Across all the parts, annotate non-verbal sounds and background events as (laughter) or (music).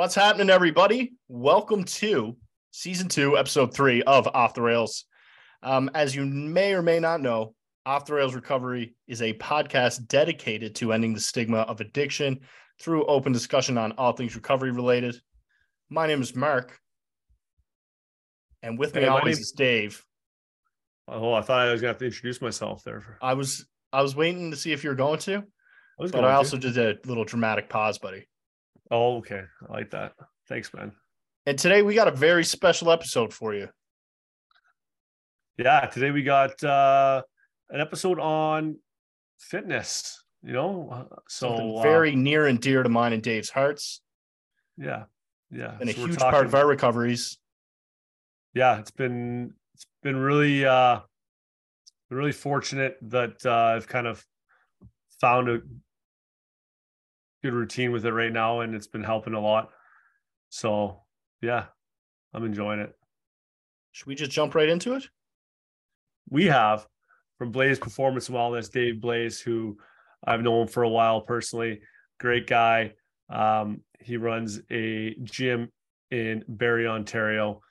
What's happening, everybody? Welcome to season two, episode three of Off the Rails. Um, as you may or may not know, Off the Rails Recovery is a podcast dedicated to ending the stigma of addiction through open discussion on all things recovery related. My name is Mark, and with me Hey, always name- is Dave. Oh, I thought I was gonna have to introduce myself there. I was I was waiting to see if you were going to, I was but going I to. also did a little dramatic pause, buddy. Oh, okay. I like that. Thanks, man. And today we got a very special episode for you. Yeah, today we got uh an episode on fitness. You know, Uh, so Something uh, very near and dear to mine and Dave's hearts, yeah, yeah. and a So we're huge part of our recoveries. yeah it's been it's been really uh really fortunate that uh i've kind of found a good routine with it right now and it's been helping a lot. So yeah i'm enjoying it. Should we just jump right into it? we have from Blais performance and wellness dave Blais who i've known for a while personally. Great guy. Um, he runs a gym in barrie ontario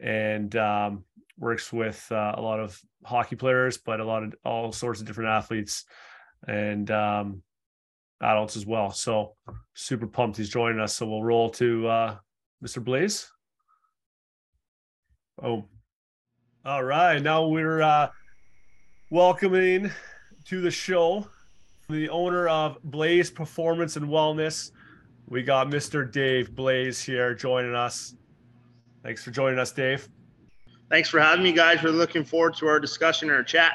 and um, works with uh, a lot of hockey players but a lot of all sorts of different athletes. And um, adults as well so super pumped he's joining us so we'll roll to uh, mr Blais oh all right now we're uh, welcoming to the show the owner of Blais Performance and Wellness. We got Mr. Dave Blais here joining us. Thanks for joining us, Dave. Thanks for having me, guys. We're looking forward to our discussion and our chat.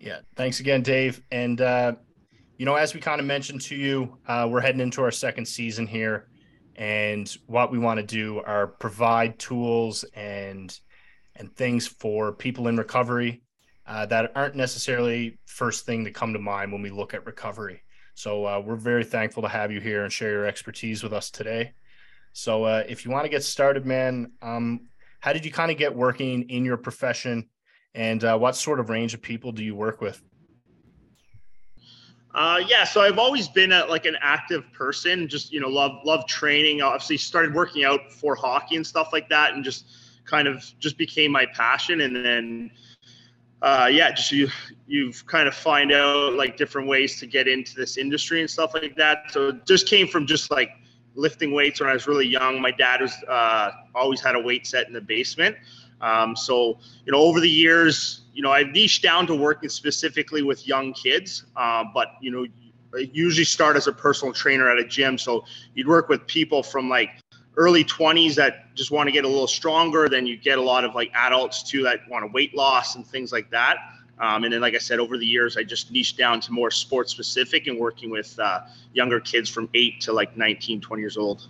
Yeah. Thanks again, Dave. And uh, you know, as we kind of mentioned to you, uh, we're heading into our second season here, and what we want to do are provide tools and and things for people in recovery uh, that aren't necessarily first thing to come to mind when we look at recovery. So uh, we're very thankful to have you here and share your expertise with us today. So uh, if you want to get started, man, um, how did you kind of get working in your profession, and uh, what sort of range of people do you work with? Uh, yeah, so I've always been a, like an active person. Just you know, love love training. Obviously, started working out for hockey and stuff like that, and just kind of just became my passion. And then, uh, yeah, just you you've kind of find out like different ways to get into this industry and stuff like that. So it just came from just like lifting weights when I was really young. My dad was uh, always had a weight set in the basement. Um, so, you know, over the years, you know, I've niched down to working specifically with young kids, uh, but, you know, I usually start as a personal trainer at a gym. So you'd work with people from like early 20s that just want to get a little stronger. Then you get a lot of like adults too that want to weight loss and things like that. Um, and then, like I said, over the years, I just niched down to more sports specific and working with uh, younger kids from eight to like 19, 20 years old.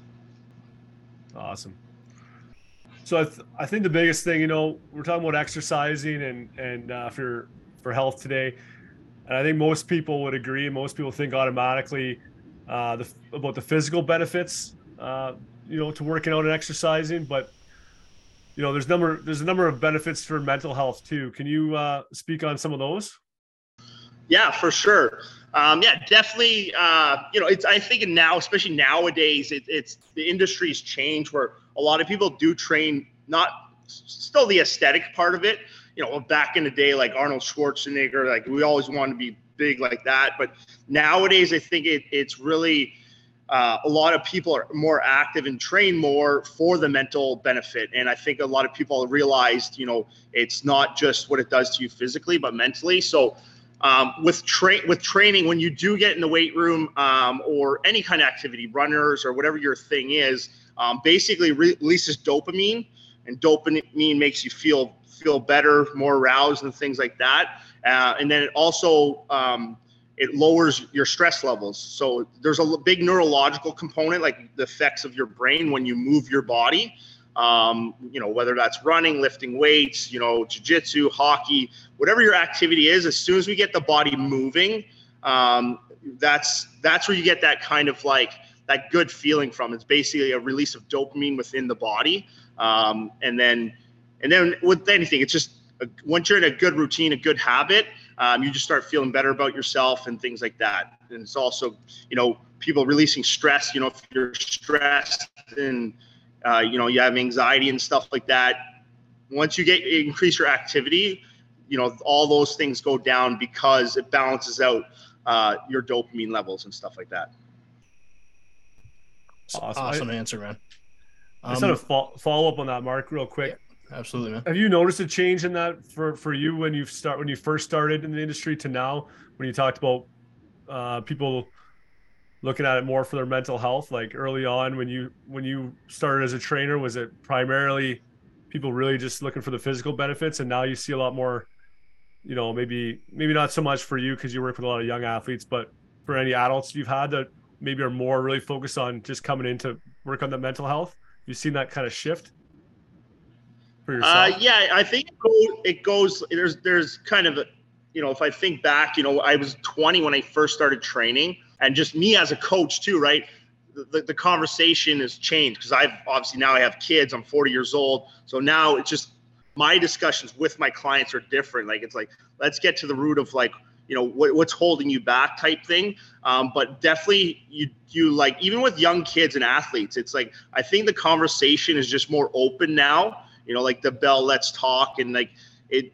Awesome. So I, th- I think the biggest thing, you know, we're talking about exercising and and uh, for for health today, and I think most people would agree. Most people think automatically uh, the, about the physical benefits, uh, you know, to working out and exercising, but you know, there's number there's a number of benefits for mental health too. Can you uh, speak on some of those? Yeah, for sure. Um, yeah, definitely. Uh, you know, it's I think now, especially nowadays, it, it's the industry's changed where a lot of people do train not still the aesthetic part of it. You know, back in the day, like Arnold Schwarzenegger, like we always wanted to be big like that. But nowadays, I think it, it's really uh, a lot of people are more active and train more for the mental benefit. And I think a lot of people realized, you know, it's not just what it does to you physically, but mentally. So um, with train with training, when you do get in the weight room um, or any kind of activity, runners or whatever your thing is, um, basically re- releases dopamine, and dopamine makes you feel feel better, more aroused, and things like that. Uh, and then it also um, it lowers your stress levels. So there's a big neurological component, like the effects of your brain when you move your body. Um, you know, whether that's running, lifting weights, you know, jujitsu, hockey, whatever your activity is. As soon as we get the body moving, um, that's that's where you get that kind of like that good feeling from. It's basically a release of dopamine within the body, um, and then and then with anything, it's just a, once you're in a good routine, a good habit, um, you just start feeling better about yourself and things like that. and it's also you know people releasing stress. You know, if you're stressed and uh, you know you have anxiety and stuff like that, once you get increase your activity, you know all those things go down because it balances out uh, your dopamine levels and stuff like that. Awesome, awesome I, answer, man. Um, I just had a fo- follow up on that, Mark, real quick. Yeah, absolutely, man. Have you noticed a change in that for for you when you start when you first started in the industry to now when you talked about uh, people looking at it more for their mental health? Like early on when you when you started as a trainer, was it primarily people really just looking for the physical benefits, and now you see a lot more you know, maybe maybe not so much for you because you work with a lot of young athletes, but for any adults you've had that maybe are more really focused on just coming in to work on the mental health? You've seen that kind of shift for yourself? Uh, yeah, I think it goes, it goes. There's there's kind of a, you know, if I think back, you know, I was 20 when I first started training, and just me as a coach too, right? The, the conversation has changed because I've obviously now I have kids. I'm 40 years old, so now it's just my discussions with my clients are different. Like it's like let's get to the root of like you know what, what's holding you back type thing. Um, but definitely you you like even with young kids and athletes, it's like I think the conversation is just more open now. You know, like the bell, let's talk, and like it.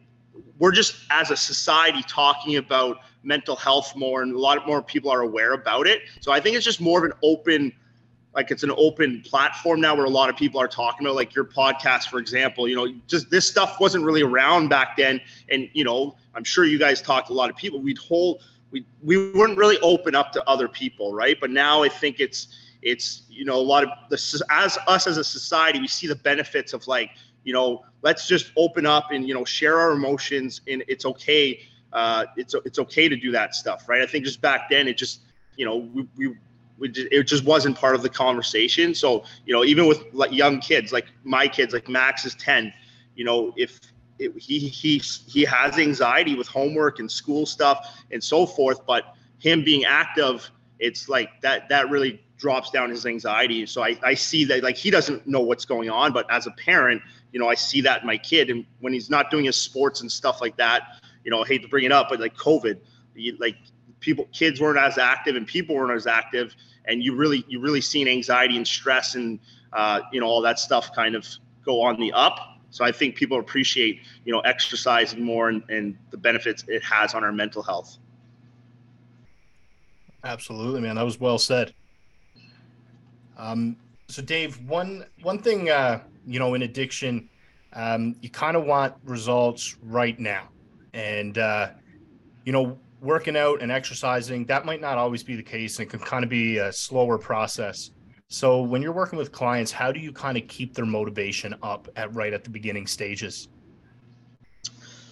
We're just as a society talking about mental health more, and a lot more people are aware about it. So I think it's just more of an open like it's an open platform now where a lot of people are talking about like your podcast for example you know just this stuff wasn't really around back then. And you know i'm sure you guys talked to a lot of people. We'd hold we we weren't really open up to other people right? But now i think it's it's you know a lot of the as us as a society we see the benefits of like you know let's just open up and you know share our emotions and it's okay uh it's it's okay to do that stuff right i think just back then it just you know we, we it just wasn't part of the conversation. So, you know, even with like young kids, like my kids, like Max is 10, you know, if it, he, he, he has anxiety with homework and school stuff and so forth, but him being active, it's like that, that really drops down his anxiety. So I, I see that like he doesn't know what's going on, but as a parent, you know, I see that in my kid and when he's not doing his sports and stuff like that, you know, I hate to bring it up, but like COVID, like people kids weren't as active and people weren't as active and you really you really seen anxiety and stress and uh, you know all that stuff kind of go on the up. So i think people appreciate you know exercising more and, and the benefits it has on our mental health. Absolutely man. That was well said. Um, so dave one one thing uh, you know in addiction um, you kind of want results right now and uh, you know working out and exercising, that might not always be the case and it can kind of be a slower process. So when you're working with clients, how do you kind of keep their motivation up at right at the beginning stages?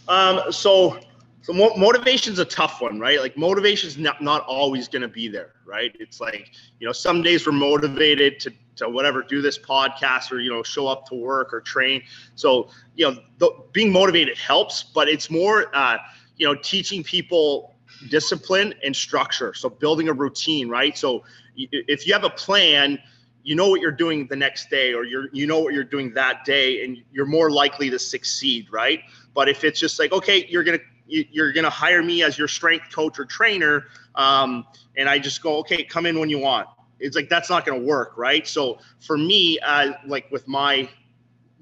Um, so so mo- motivation's a tough one, right? Like motivation's not, not always going to be there, right? It's like, you know, some days we're motivated to, to whatever, do this podcast or, you know, show up to work or train. So, you know, being motivated helps, but it's more, uh, you know, teaching people discipline and structure. So building a routine, right? So if you have a plan, you know what you're doing the next day or you're you know what you're doing that day and you're more likely to succeed, right? But if it's just like, okay, you're to you're to hire me as your strength coach or trainer um, and i just go okay come in when you want it's like that's not going to work right so for me uh, like with my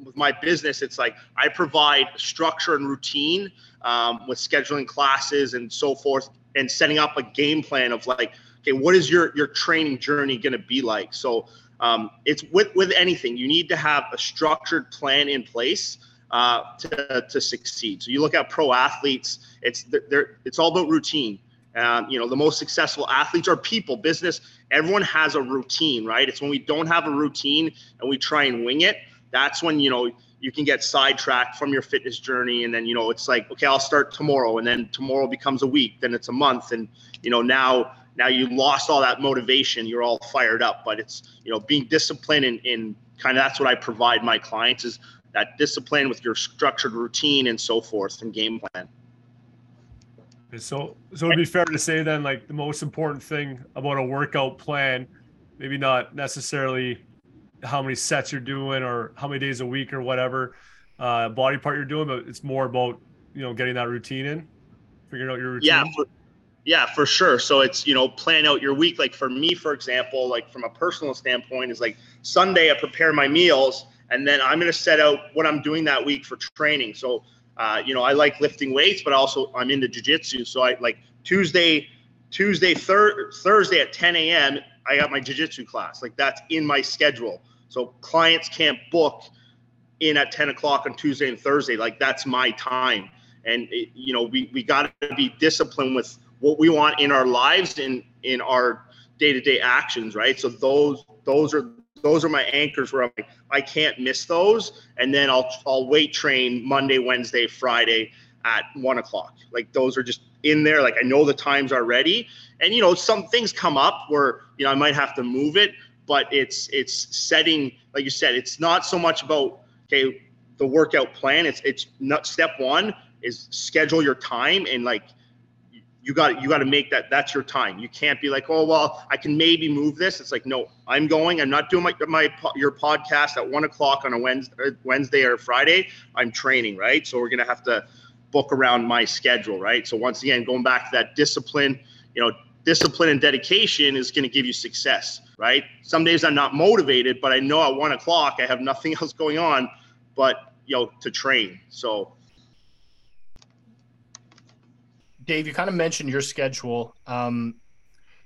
with my business, it's like I provide structure and routine um, with scheduling classes and so forth, and setting up a game plan of like, okay, what is your your training journey going to be like? So um, it's with with anything, you need to have a structured plan in place uh, to to succeed. So you look at pro athletes, it's they're it's all about routine. Um, you know, the most successful athletes are people, business. Everyone has a routine, right? It's when we don't have a routine and we try and wing it that's when you know you can get sidetracked from your fitness journey. And then you know it's like okay i'll start tomorrow. And then tomorrow becomes a week then it's a month. And you know now now you lost all that motivation. You're all fired up. But it's you know being disciplined and, kind of that's what i provide my clients is that discipline with your structured routine and so forth and game plan so so it'd be fair to say then like the most important thing about a workout plan maybe not necessarily how many sets you're doing or how many days a week or whatever uh, body part you're doing, but it's more about you know getting that routine in, figuring out your routine. Yeah, for, Yeah, for sure. So it's, you know, plan out your week. Like for me, for example, like from a personal standpoint, is like Sunday, I prepare my meals and then I'm going to set out what I'm doing that week for training. So, uh, you know, I like lifting weights, but also I'm into jujitsu. So I like Tuesday, Tuesday, thir- Thursday at 10 a.m. I got my jujitsu class. Like that's in my schedule. So clients can't book in at 10 o'clock on Tuesday and Thursday. Like that's my time. And it, you know, we, we got to be disciplined with what we want in our lives and in our day-to-day actions. Right. So those, those are, those are my anchors where I'm like, I can't miss those. And then I'll, I'll weight train Monday, Wednesday, Friday at one o'clock. Like those are just in there. Like I know the times are ready. And, you know, some things come up where, you know, I might have to move it, but it's, it's setting, like you said, it's not so much about, okay, the workout plan. It's, it's not step one is schedule your time and like, you got you got to make that that's your time. You can't be like, oh well, I can maybe move this. It's like, no, I'm going. I'm not doing my my your podcast at one o'clock on a Wednesday, uh, Wednesday or Friday. I'm training, right? So we're gonna have to book around my schedule, right? So once again, going back to that discipline, you know, discipline and dedication is going to give you success, right? Some days I'm not motivated, but I know at one o'clock I have (laughs) nothing else going on, but you know, to train. So Dave, you kind of mentioned your schedule. Um,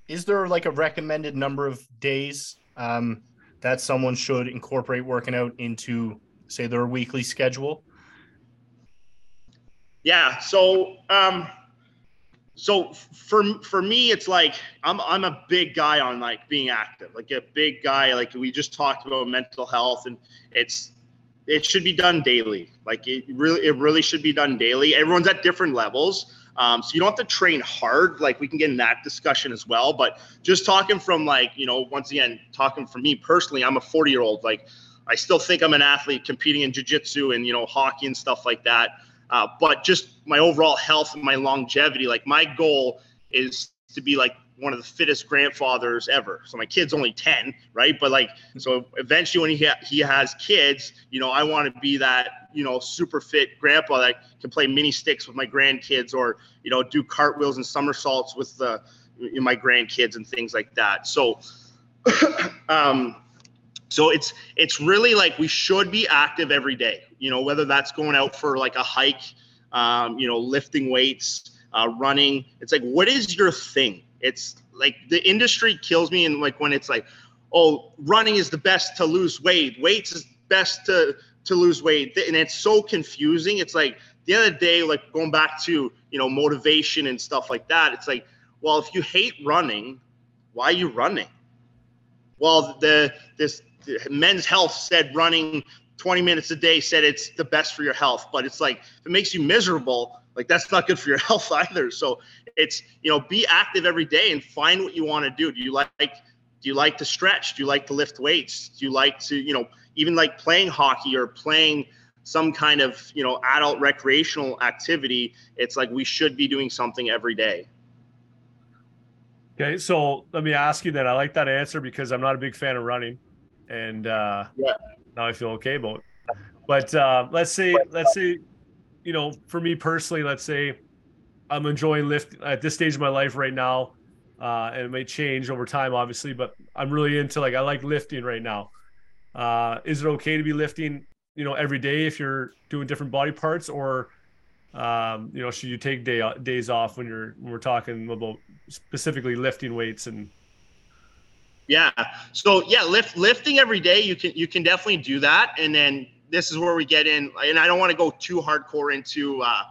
is there like a recommended number of days um, that someone should incorporate working out into, say, their weekly schedule? Yeah. So, um, so for for me, it's like I'm I'm a big guy on like being active, like a big guy. Like we just talked about mental health, and it's it should be done daily. Like it really it really should be done daily. Everyone's at different levels. Um, so you don't have to train hard. Like we can get in that discussion as well. But just talking from like, you know, once again, talking from me personally, I'm a 40 year old. Like I still think I'm an athlete competing in jujitsu and, you know, hockey and stuff like that. Uh, but just my overall health and my longevity, like my goal is to be like one of the fittest grandfathers ever. So my kid's only 10, right? But like, so eventually when he, ha- he has kids, you know, I want to be that, you know, super fit grandpa that can play mini sticks with my grandkids or, you know, do cartwheels and somersaults with the, you know, my grandkids and things like that. So, (coughs) um, so it's, it's really like we should be active every day, you know, whether that's going out for like a hike, um, you know, lifting weights, uh, running. It's like, what is your thing? It's like the industry kills me, and like when it's like, oh, running is the best to lose weight, weights is best to to lose weight, and it's so confusing. It's like the other day, like going back to you know motivation and stuff like that. It's like, well, if you hate running, why are you running? Well, the this men's health said running 20 minutes a day said it's the best for your health, but it's like if it makes you miserable, like that's not good for your (laughs) health either. So it's you know be active every day and find what you want to do. Do you like do you like to stretch? Do you like to lift weights? Do you like to you know even like playing hockey or playing some kind of you know adult recreational activity? It's like we should be doing something every day. Okay, so let me ask you that. I like that answer because I'm not a big fan of running, and uh, yeah. now I feel okay about it. But uh, let's say, let's say, you know, for me personally, let's say I'm enjoying lift at this stage of my life right now. Uh, and it may change over time, obviously, but I'm really into like I like lifting right now. Uh, is it okay to be lifting, you know, every day if you're doing different body parts, or um, you know, should you take day days off when you're when we're talking about specifically lifting weights and? Yeah. So yeah, lift lifting every day. You can you can definitely do that, and then this is where we get in. And I don't want to go too hardcore into. Uh,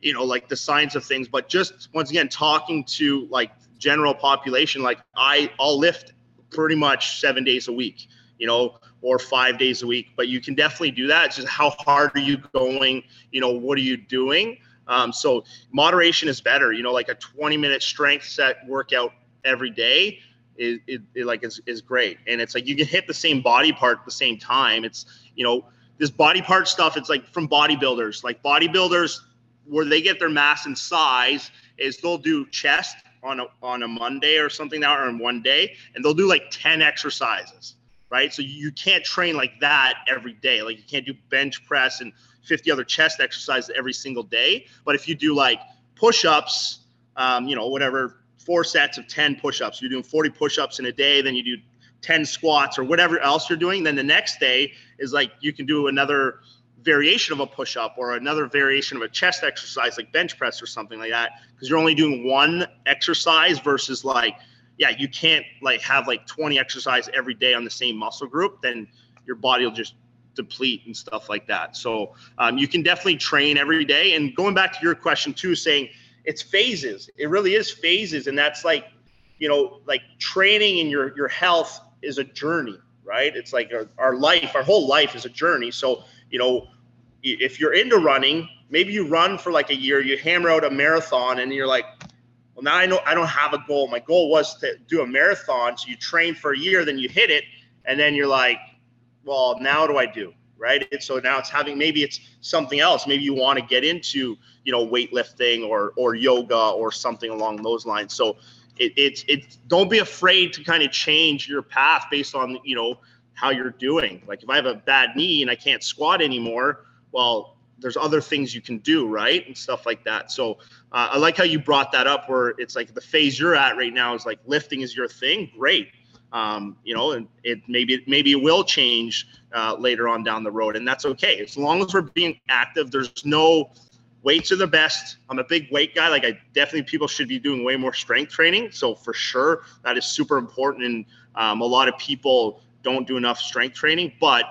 you know like the science of things but just once again talking to like general population like i i'll lift pretty much seven days a week you know or five days a week but you can definitely do that. It's just how hard are you going? You know what are you doing? Um, so moderation is better. You know like a 20 minute strength set workout every day is it, it, like is, is great. And it's like you can hit the same body part at the same time. It's you know this body part stuff it's like from bodybuilders. Like bodybuilders where they get their mass and size is they'll do chest on a, on a Monday or something now or in one day, and they'll do like 10 exercises, right? So you can't train like that every day. Like you can't do bench press and 50 other chest exercises every single day. But if you do like push ups, um, you know, whatever, four sets of 10 push-ups. You're doing 40 push-ups in a day, then you do 10 squats or whatever else you're doing. Then the next day is like you can do another variation of a push-up or another variation of a chest exercise like bench press or something like that because you're only doing one exercise versus like yeah you can't like have like 20 exercise every day on the same muscle group then your body will just deplete and stuff like that. So um, you can definitely train every day. And going back to your question too saying it's phases. It really is phases. And that's like you know like training and your your health is a journey right? It's like our, our life our whole life is a journey. So you know if you're into running, maybe you run for like a year, you hammer out a marathon, and you're like, well, now I know I don't have a goal. My goal was to do a marathon. So you train for a year, then you hit it, and then you're like, well, now do I do? Right. And so now it's having maybe it's something else. Maybe you want to get into, you know, weightlifting or or yoga or something along those lines. So it, it's it's don't be afraid to kind of change your path based on, you know, how you're doing. Like if I have a bad knee and I can't squat anymore, well, there's other things you can do, right? And stuff like that. So uh, I like how you brought that up where it's like the phase you're at right now is like lifting is your thing. Great. Um, you know, and it maybe maybe it will change uh, later on down the road, and that's okay as long as we're being active. There's no weights are the best. I'm a big weight guy. Like I definitely people should be doing way more strength training. So for sure that is super important, and um, a lot of people don't do enough strength training, but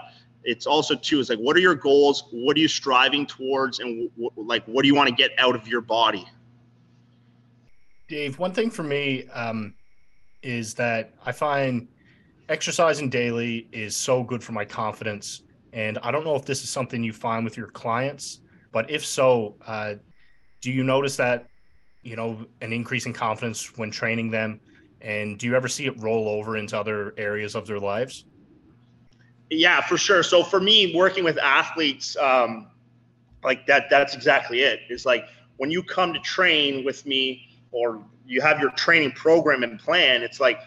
it's also too is like what are your goals? What are you striving towards? And w- like what do you want to get out of your body? Dave one thing for me um, is that i find exercising daily is so good for my confidence. And i don't know if this is something you find with your clients but if so uh, do you notice that you know an increase in confidence when training them? And do you ever see it roll over into other areas of their lives yeah, for sure. So for me, working with athletes, um, like that, that's exactly it. It's like when you come to train with me, or you have your training program and plan. It's like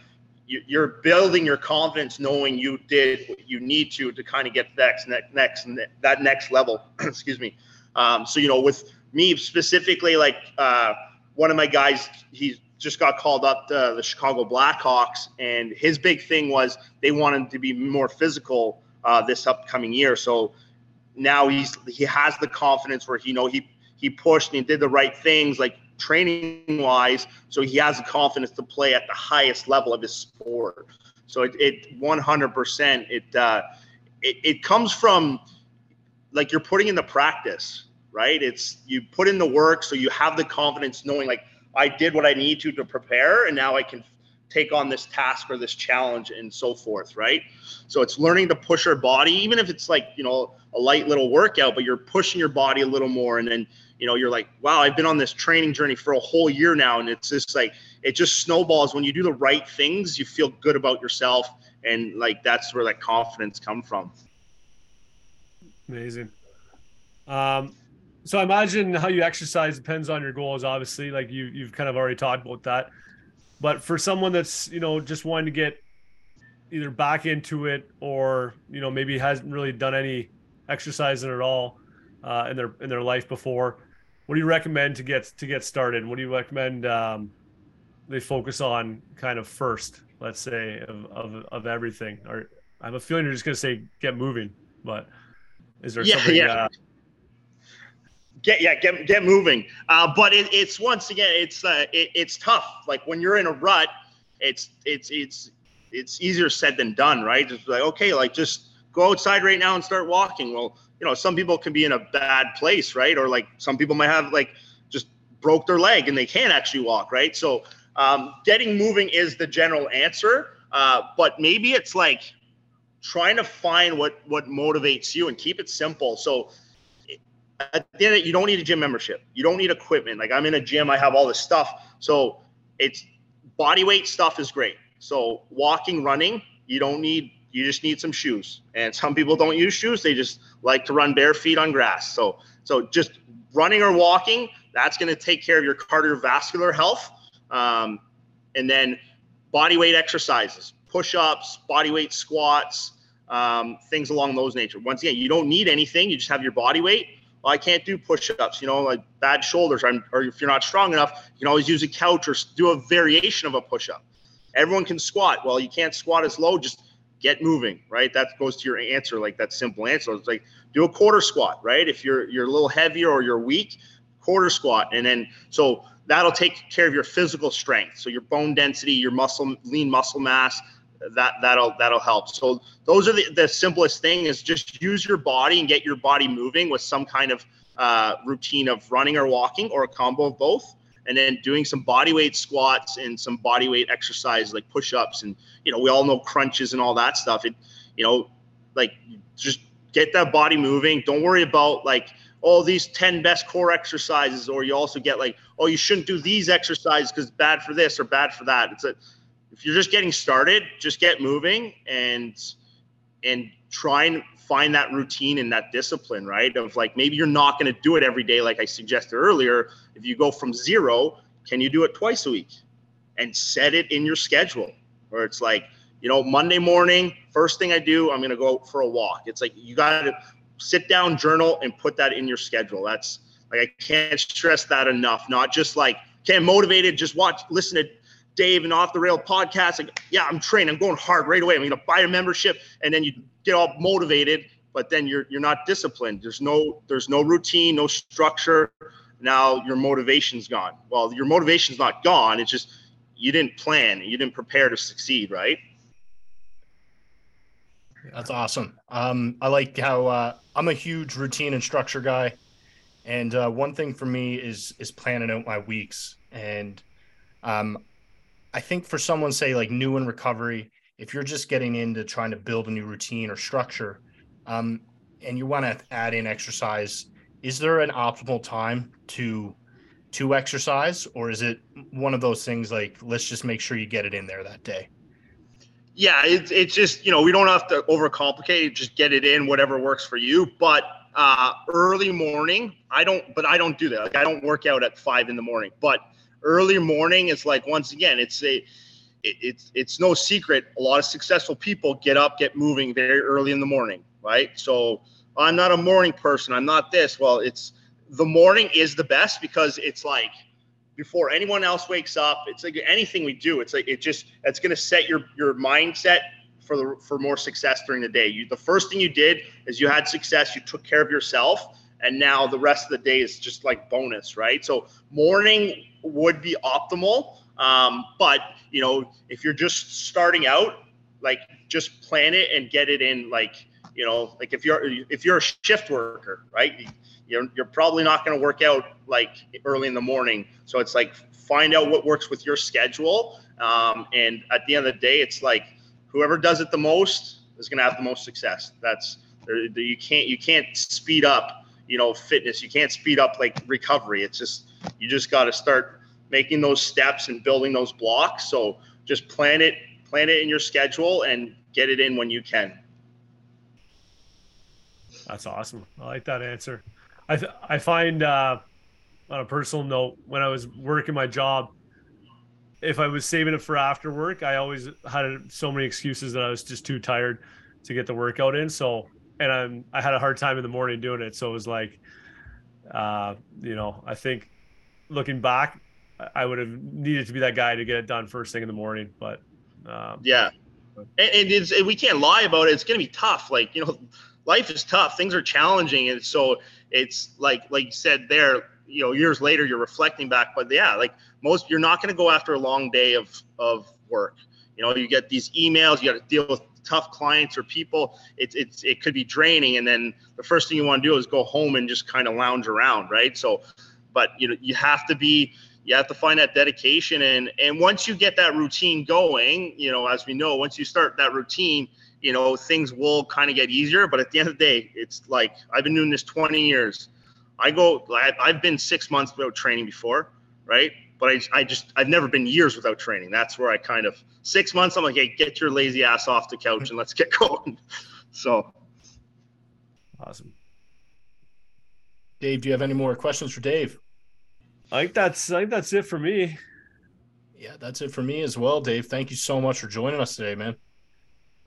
you're building your confidence, knowing you did what you need to to kind of get next, next, next, that next level. (clears throat) Excuse me. Um, so you know, with me specifically, like uh, one of my guys, he's just got called up to the Chicago Blackhawks, and his big thing was they wanted to be more physical uh, this upcoming year. So now he's he has the confidence where he you know he he pushed and he did the right things like training wise. So he has the confidence to play at the highest level of his sport. So it, it 100% it, uh, it it comes from like you're putting in the practice, right? It's you put in the work, so you have the confidence knowing like I did what I need to to prepare, and now I can take on this task or this challenge and so forth, right? So it's learning to push our body, even if it's like, you know, a light little workout, but you're pushing your body a little more. And then, you know, you're like, wow, I've been on this training journey for a whole year now. And it's just like, it just snowballs when you do the right things, you feel good about yourself. And like, that's where that confidence come from. Amazing. Um, so I imagine how you exercise depends on your goals. Obviously, like you you've kind of already talked about that. But for someone that's you know just wanting to get either back into it or you know maybe hasn't really done any exercising at all uh, in their in their life before, what do you recommend to get to get started? What do you recommend um, they focus on kind of first? Let's say of of, of everything. Or I have a feeling you're just gonna say get moving, but is there yeah, something? Yeah. Uh, get yeah get get moving. Uh, but it, it's once again it's uh, it, it's tough. Like when you're in a rut it's it's it's it's easier said than done right? Just like okay like just go outside right now and start walking. Well you know some people can be in a bad place right? Or like some people might have like just broke their leg and they can't actually walk right? So um, getting moving is the general answer. Uh, but maybe it's like trying to find what what motivates you and keep it simple. So at the end, you don't need a gym membership. You don't need equipment. Like I'm in a gym, I have all this stuff. So it's body weight stuff is great. So walking, running, you don't need. You just need some shoes. And some people don't use shoes; they just like to run bare feet on grass. So so just running or walking, that's going to take care of your cardiovascular health. Um, and then body weight exercises, push-ups, body weight squats, um, things along those nature. Once again, you don't need anything. You just have your body weight I can't do push-ups, you know, like bad shoulders, or, if you're not strong enough, you can always use a couch or do a variation of a push-up. Everyone can squat. Well, you can't squat as low. Just get moving, right? That goes to your answer, like that simple answer. It's like do a quarter squat, right? If you're you're a little heavier or you're weak, quarter squat, and then so that'll take care of your physical strength. So your bone density, your muscle, lean muscle mass, that that'll that'll help. So those are the, the simplest thing is just use your body and get your body moving with some kind of uh, routine of running or walking or a combo of both and then doing some body weight squats and some body weight exercises like push-ups and you know we all know crunches and all that stuff. It you know like just get that body moving. Don't worry about like oh these 10 best core exercises or you also get like oh you shouldn't do these exercises because bad for this or bad for that. It's a if you're just getting started just get moving and and try and find that routine and that discipline, right? Of like maybe you're not going to do it every day, like I suggested earlier. If you go from zero, can you do it twice a week? And set it in your schedule where it's like, you know, Monday morning, first thing I do, I'm going to go for a walk. It's like you got to sit down, journal, and put that in your schedule. That's like, I can't stress that enough. Not just like, I'm motivated, just watch, listen to Dave and Off the Rail podcast. Like, yeah, I'm training. I'm going hard right away. I'm going to buy a membership, and then you get all motivated, but then you're you're not disciplined. There's no there's no routine, no structure. Now your motivation's gone. Well, your motivation's not gone. It's just you didn't plan. You didn't prepare to succeed, right? That's awesome. Um, I like how uh, I'm a huge routine and structure guy, and uh, one thing for me is is planning out my weeks. And um, I think for someone say like new in recovery, if you're just getting into trying to build a new routine or structure, um, and you want to add in exercise, is there an optimal time to to exercise, or is it one of those things like let's just make sure you get it in there that day? Yeah, it's it's just you know we don't have to overcomplicate it. Just get it in, whatever works for you. But uh, early morning, I don't. But I don't do that. Like I don't work out at five in the morning. But early morning it's like once again it's a it, it's it's no secret. A lot of successful people get up get moving very early in the morning right? So i'm not a morning person. I'm not this. Well it's the morning is the best because it's like before anyone else wakes up it's like anything we do it's like it just it's going to set your your mindset for the for more success during the day. You the first thing you did is you had success you took care of yourself and now the rest of the day is just like bonus right? So morning would be optimal. Um, but you know, if you're just starting out, like just plan it and get it in. Like you know, like if you're if you're a shift worker, right? You're you're probably not going to work out like early in the morning. So it's like find out what works with your schedule. Um, and at the end of the day, it's like whoever does it the most is going to have the most success. That's you can't you can't speed up you know fitness. You can't speed up like recovery. It's just you just got to start making those steps and building those blocks. So just plan it, plan it in your schedule and get it in when you can. That's awesome. I like that answer. I th- I find uh, on a personal note when I was working my job, if I was saving it for after work, I always had so many excuses that I was just too tired to get the workout in. So, and I'm I had a hard time in the morning doing it. So it was like, uh, you know, I think looking back, I would have needed to be that guy to get it done first thing in the morning. But um, yeah, and, and we can't lie about it. It's to be tough. Like you know, life is tough. Things are challenging, and so it's like like you said there. You know, years later, you're reflecting back. But yeah, like most, you're not to go after a long day of of work. You know, you get these emails. You got to deal with tough clients or people. It's it's it could be draining, and then the first thing you want to do is go home and just kind of lounge around, right? So but you know you have to be you have to find that dedication and and once you get that routine going you know as we know once you start that routine you know things will kind of get easier but at the end of the day it's like i've been doing this 20 years i go i've been six months without training before right but I, I just i've never been years without training that's where i kind of six months i'm like hey get your lazy ass off the couch and let's get (laughs) going so awesome dave do you have any more questions for dave I think that's I think that's it for me. Yeah, that's it for me as well, Dave. Thank you so much for joining us today, man.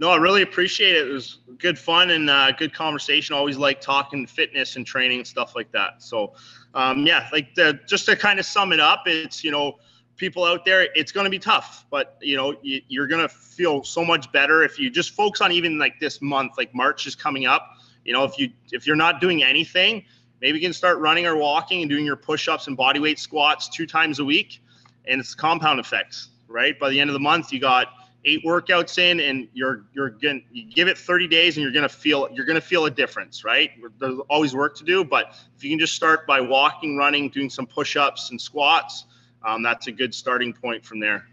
No, I really appreciate it. It was good fun and uh, good conversation. Always like talking fitness and training and stuff like that. So, um, yeah, like the, just to kind of sum it up, it's you know people out there, it's going to be tough, but you know you, you're going to feel so much better if you just focus on even like this month, like March is coming up. You know, if you if you're not doing anything, maybe you can start running or walking and doing your push-ups and body weight squats two times a week, and it's compound effects, right? By the end of the month, you got eight workouts in and you're you're gonna you give it 30 days and you're gonna feel you're gonna feel a difference right? There's always work to do but if you can just start by walking running doing some push-ups and squats um, that's a good starting point from there.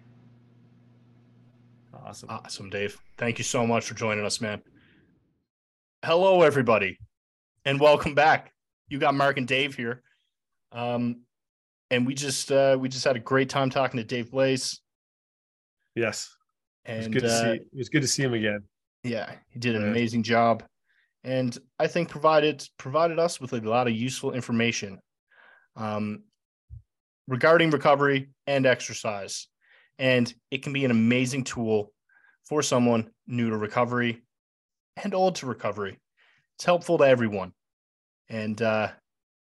Awesome. Awesome dave. Thank you so much for joining us man. Hello everybody and welcome back. You got mark and dave here. Um and we just uh we just had a great time talking to dave Blais. Yes and it was good to uh, see. It was good to see him again. Yeah, he did an yeah. amazing job, and I think provided provided us with a lot of useful information um, regarding recovery and exercise. And it can be an amazing tool for someone new to recovery and old to recovery. It's helpful to everyone. And uh,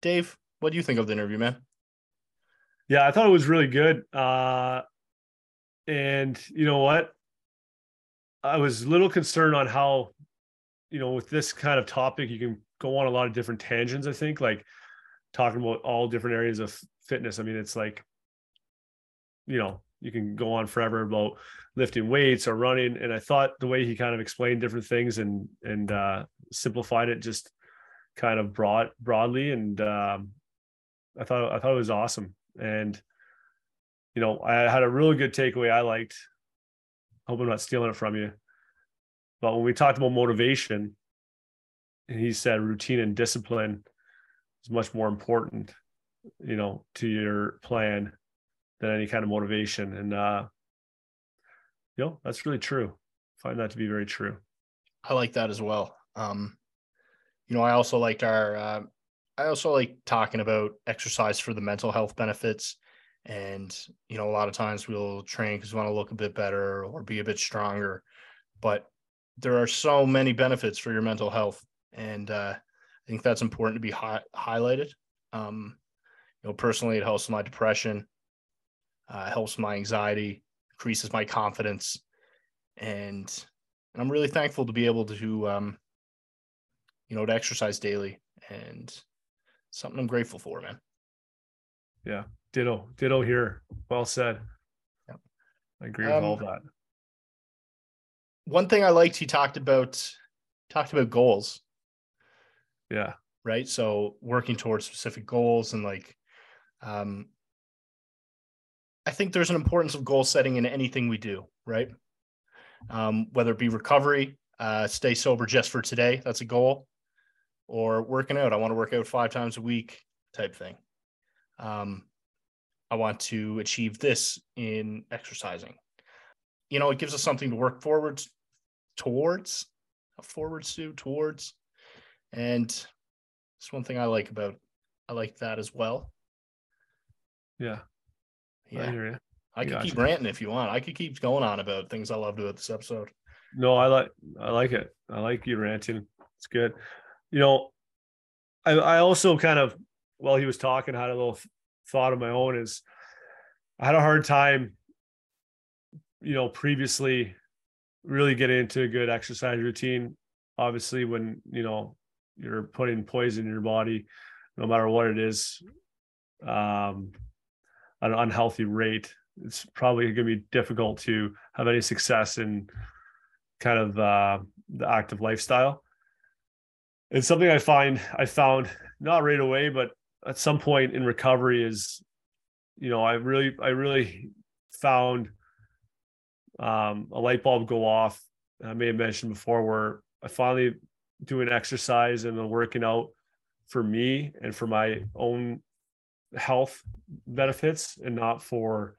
Dave, what do you think of the interview, man? Yeah, I thought it was really good. Uh, and you know what? I was a little concerned on how, you know, with this kind of topic, you can go on a lot of different tangents. I think, like talking about all different areas of fitness. I mean, it's like, you know, you can go on forever about lifting weights or running. And I thought the way he kind of explained different things and and uh, simplified it just kind of broad broadly, and um, I thought I thought it was awesome. And you know, I had a really good takeaway I liked hope I'm not stealing it from you. But when we talked about motivation, he said routine and discipline is much more important, you know, to your plan than any kind of motivation. And uh you know, that's really true. I find that to be very true. I like that as well. Um, you know, I also liked our uh, I also like talking about exercise for the mental health benefits and, you know, a lot of times we'll train because we want to look a bit better or be a bit stronger. But there are so many benefits for your mental health. And uh, I think that's important to be hi- highlighted. Um, you know, personally, it helps my depression, uh, helps my anxiety, increases my confidence. And, and I'm really thankful to be able to, um, you know, to exercise daily and something I'm grateful for, man. Yeah. Ditto, ditto here. Well said. Yep. I agree with um, all that. One thing I liked, he talked about talked about goals. Yeah. Right. So working towards specific goals and like, um, I think there's an importance of goal setting in anything we do. Right. Um, whether it be recovery, uh, stay sober just for today. That's a goal. Or working out. I want to work out five times a week type thing. Um, I want to achieve this in exercising. You know, it gives us something to work forwards towards, forwards to, towards. And it's one thing I like about I like that as well. Yeah. Yeah. I, I could keep ranting if you want. I could keep going on about things I love about this episode. No, I like I like it. I like you ranting. It's good. You know, I I also kind of while he was talking had a little thought of my own is I had a hard time, you know, previously really getting into a good exercise routine. Obviously, when you know you're putting poison in your body, no matter what it is, um, at an unhealthy rate, it's probably going to be difficult to have any success in kind of uh, the active lifestyle. It's something I find I found not right away, but at some point in recovery is you know i really i really found um, a light bulb go off. I may have mentioned before where i finally doing exercise and then working out for me and for my own health benefits and not for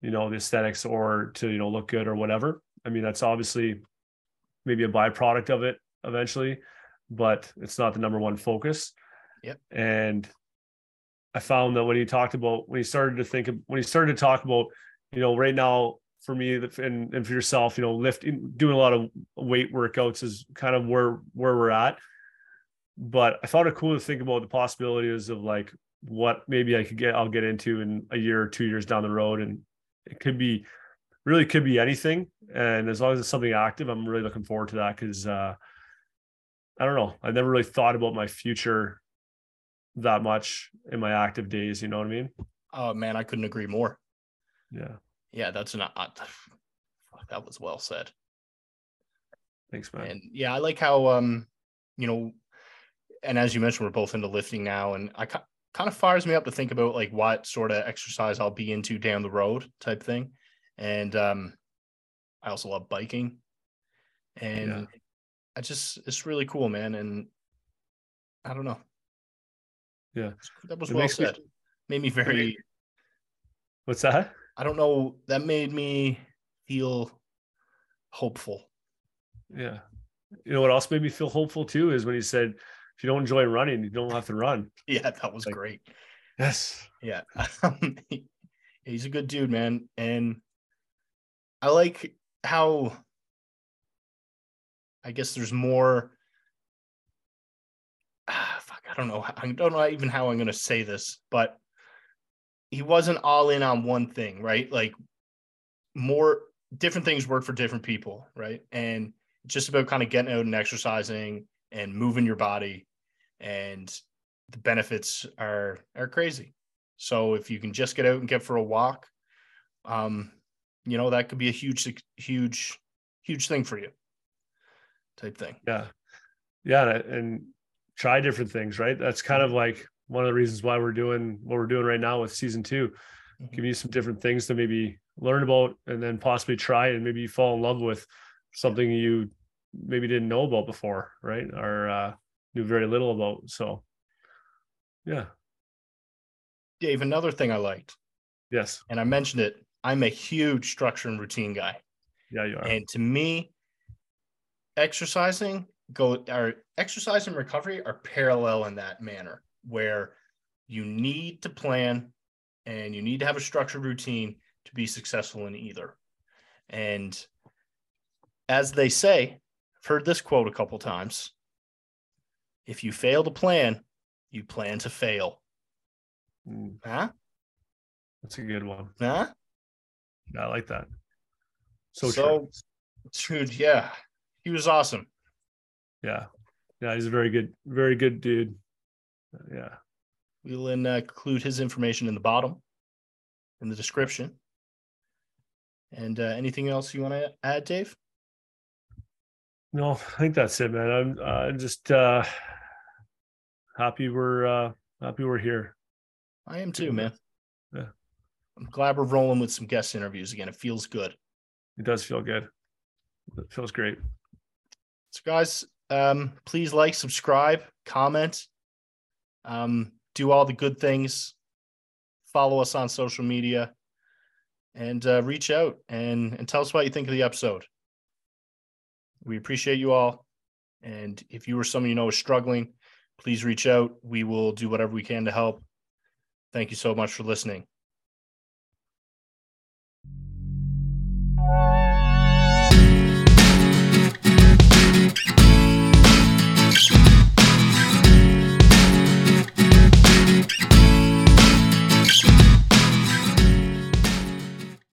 you know the aesthetics or to you know look good or whatever. I mean that's obviously maybe a byproduct of it eventually but it's not the number one focus Yep. And I found that when he talked about when he started to think of, when he started to talk about, you know, right now for me and, and for yourself, you know, lifting, doing a lot of weight workouts is kind of where where we're at. But I thought it cool to think about the possibilities of like what maybe I could get I'll get into in a year or two years down the road. And it could be really could be anything. And as long as it's something active, I'm really looking forward to that because uh I don't know. I never really thought about my future that much in my active days. You know what I mean? Oh man, I couldn't agree more. Yeah. Yeah, that's an uh, that was well said. Thanks, man. And yeah, I like how um, you know, and as you mentioned, we're both into lifting now, and I kind of fires me up to think about like what sort of exercise I'll be into down the road type thing. And um, I also love biking, and yeah. I just it's really cool, man. And I don't know. Yeah, that was it well said. Me, made me very. What's that? I don't know. That made me feel hopeful. Yeah. You know what else made me feel hopeful too is when he said, if you don't enjoy running, you don't have to run. (laughs) Yeah, that was like, great. Yes. Yeah. (laughs) he's a good dude, man. And I like how I guess there's more I don't know. I don't know even how I'm gonna say this, but he wasn't all in on one thing, right? Like more different things work for different people, right? And just about kind of getting out and exercising and moving your body and the benefits are are crazy. So if you can just get out and get for a walk, um, you know, that could be a huge, huge, huge thing for you. Type thing. Yeah. Yeah. And try different things, right? That's kind of like one of the reasons why we're doing what we're doing right now with season 2 mm-hmm. Give you some different things to maybe learn about and then possibly try and maybe fall in love with something you maybe didn't know about before, right? Or uh, knew very little about. So, yeah. Dave, another thing I liked. Yes. And I mentioned it. I'm a huge structure and routine guy. Yeah, you are. And to me, exercising go our exercise and recovery are parallel in that manner where you need to plan and you need to have a structured routine to be successful in either. And as they say, I've heard this quote a couple times. If you fail to plan, you plan to fail. Mm. Huh? That's a good one. Huh? I like that. So, so true. true. Yeah. He was awesome. Yeah. Yeah. He's a very good, very good dude yeah. We'll uh, include his information in the bottom, in the description. And uh, anything else you want to add, Dave? No, I think that's it, man. I'm uh, just uh, happy we're uh, happy we're here. I am too, man. Yeah. I'm glad we're rolling with some guest interviews again. It feels good. It does feel good. It feels great. So, guys, um, please like, subscribe, comment, um, do all the good things. Follow us on social media and uh, reach out and, and tell us what you think of the episode. We appreciate you all. And if you or someone you know is struggling, please reach out. We will do whatever we can to help. Thank you so much for listening.